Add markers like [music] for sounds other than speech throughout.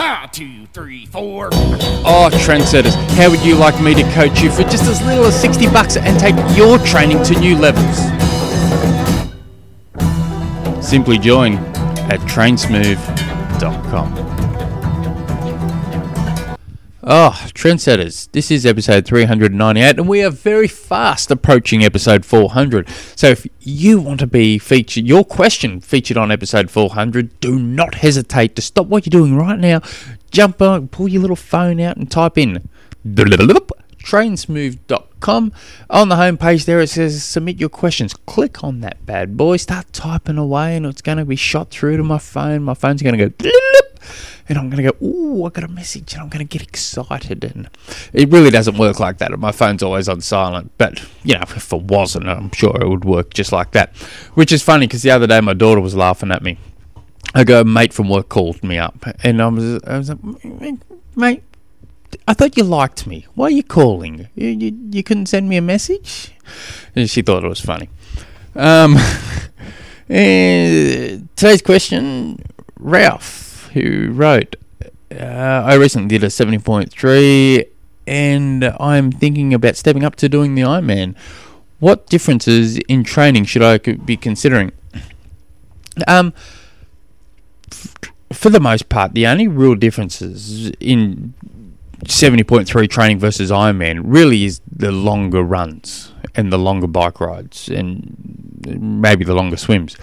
Ha, two, three, four. Oh, trendsetters, how would you like me to coach you for just as little as 60 bucks and take your training to new levels? Simply join at trainsmooth.com. Oh, trendsetters, this is episode 398, and we are very fast approaching episode 400. So, if you want to be featured, your question featured on episode 400, do not hesitate to stop what you're doing right now. Jump on, pull your little phone out, and type in trainsmooth.com. On the homepage there, it says submit your questions. Click on that bad boy, start typing away, and it's going to be shot through to my phone. My phone's going to go and I'm going to go, oh, I got a message, and I'm going to get excited. And it really doesn't work like that. My phone's always on silent, but you know, if it wasn't, I'm sure it would work just like that. Which is funny because the other day my daughter was laughing at me. I go, mate from work called me up, and I was, I was like, mate, I thought you liked me. Why are you calling? You, you, you couldn't send me a message? And she thought it was funny. Um, [laughs] today's question, Ralph who wrote, uh, I recently did a 70.3 and I'm thinking about stepping up to doing the Ironman. What differences in training should I be considering? Um, f- for the most part, the only real differences in 70.3 training versus Ironman really is the longer runs and the longer bike rides and maybe the longer swims.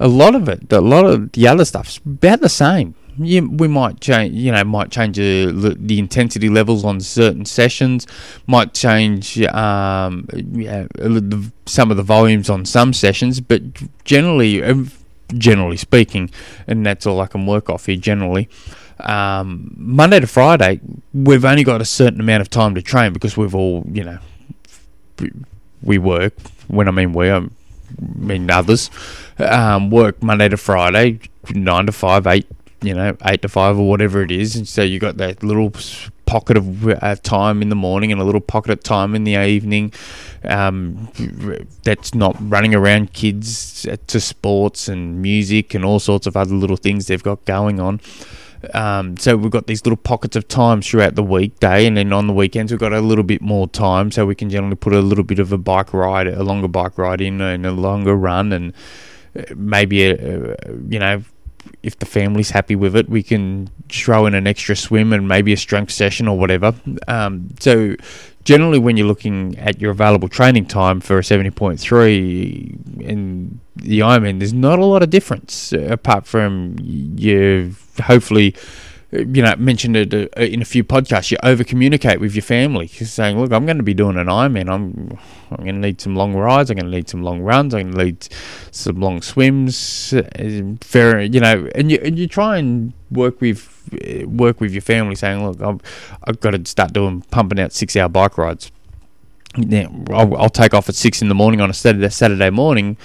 A lot of it, a lot of the other stuff's about the same you, we might change, you know, might change the, the intensity levels on certain sessions, might change um, yeah, some of the volumes on some sessions, but generally, generally speaking, and that's all I can work off here. Generally, um, Monday to Friday, we've only got a certain amount of time to train because we've all, you know, we work. When I mean we, I mean others. Um, work Monday to Friday, nine to five, eight you know, eight to five or whatever it is. And so you got that little pocket of uh, time in the morning and a little pocket of time in the evening. Um, that's not running around kids to sports and music and all sorts of other little things they've got going on. Um, so we've got these little pockets of time throughout the weekday, and then on the weekends we've got a little bit more time, so we can generally put a little bit of a bike ride, a longer bike ride in, and a longer run, and uh, maybe a, a you know if the family's happy with it, we can throw in an extra swim and maybe a strength session or whatever. Um, so, generally, when you're looking at your available training time for a 70.3 in the Ironman, there's not a lot of difference uh, apart from you hopefully you know, mentioned it uh, in a few podcasts. You over communicate with your family, You're saying, "Look, I'm going to be doing an Ironman. I'm, I'm going to need some long rides. I'm going to need some long runs. I'm going to need some long swims." Fair, you know, and you and you try and work with work with your family, saying, "Look, I've, I've got to start doing pumping out six hour bike rides." Yeah, I'll, I'll take off at six in the morning on a Saturday Saturday morning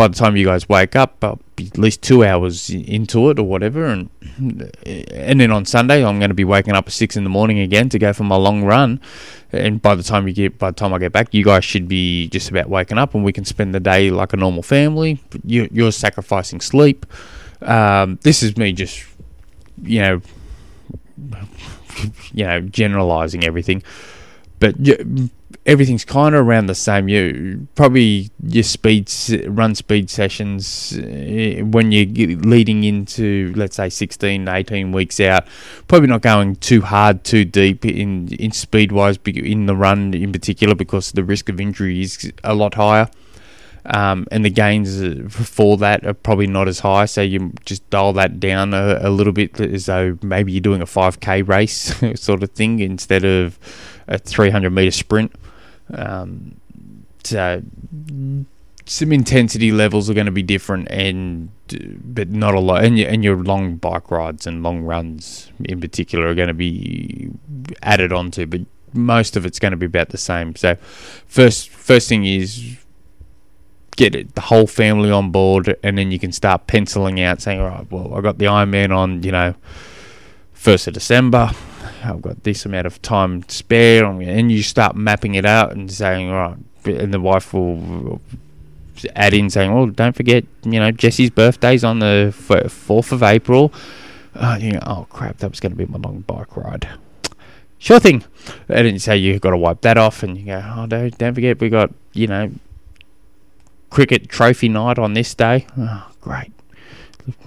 by the time you guys wake up, I'll be at least two hours into it or whatever, and and then on Sunday I'm going to be waking up at six in the morning again to go for my long run. And by the time you get, by the time I get back, you guys should be just about waking up, and we can spend the day like a normal family. You, you're sacrificing sleep. Um, this is me just, you know, [laughs] you know, generalizing everything, but everything's kind of around the same. You probably your speed run speed sessions eh, when you're leading into let's say 16, 18 weeks out. Probably not going too hard, too deep in in speed wise in the run in particular because the risk of injury is a lot higher. Um, and the gains for that are probably not as high, so you just dial that down a, a little bit as though maybe you're doing a 5k race [laughs] sort of thing instead of a 300 meter sprint. Um, so some intensity levels are going to be different, and but not a lot. And your, and your long bike rides and long runs in particular are going to be added onto, but most of it's going to be about the same. So first first thing is get it, the whole family on board, and then you can start penciling out, saying, all right, well, I've got the Ironman on, you know, first of December. I've got this amount of time spare, and you start mapping it out and saying, all right, and the wife will add in saying, "Well, don't forget, you know, Jesse's birthday's on the fourth of April. uh, you know, oh crap, that was going to be my long bike ride. Sure thing. And then you say you've got to wipe that off, and you go, oh, don't, don't forget, we got, you know, cricket trophy night on this day. Oh, great.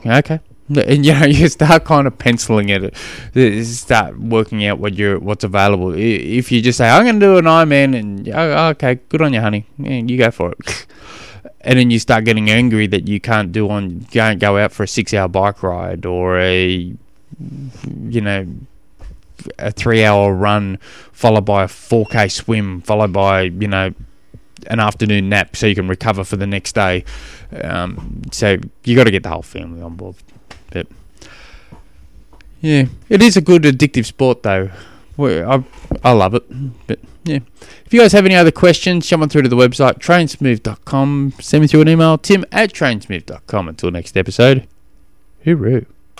Okay. And you know, [laughs] you start kind of penciling it, uh, start working out what you're, what's available. If you just say, I'm going to do an Ironman, and oh, okay, good on you, honey. Yeah, you go for it. [laughs] and then you start getting angry that you can't do on, can't go out for a six hour bike ride or a, you know, a three hour run followed by a 4k swim followed by you know an afternoon nap so you can recover for the next day. Um, so you got to get the whole family on board. But yeah it is a good addictive sport though. I, I love it but yeah. If you guys have any other questions jump on through to the website trainsmooth.com send me through an email tim at trainsmooth.com until next episode hooroo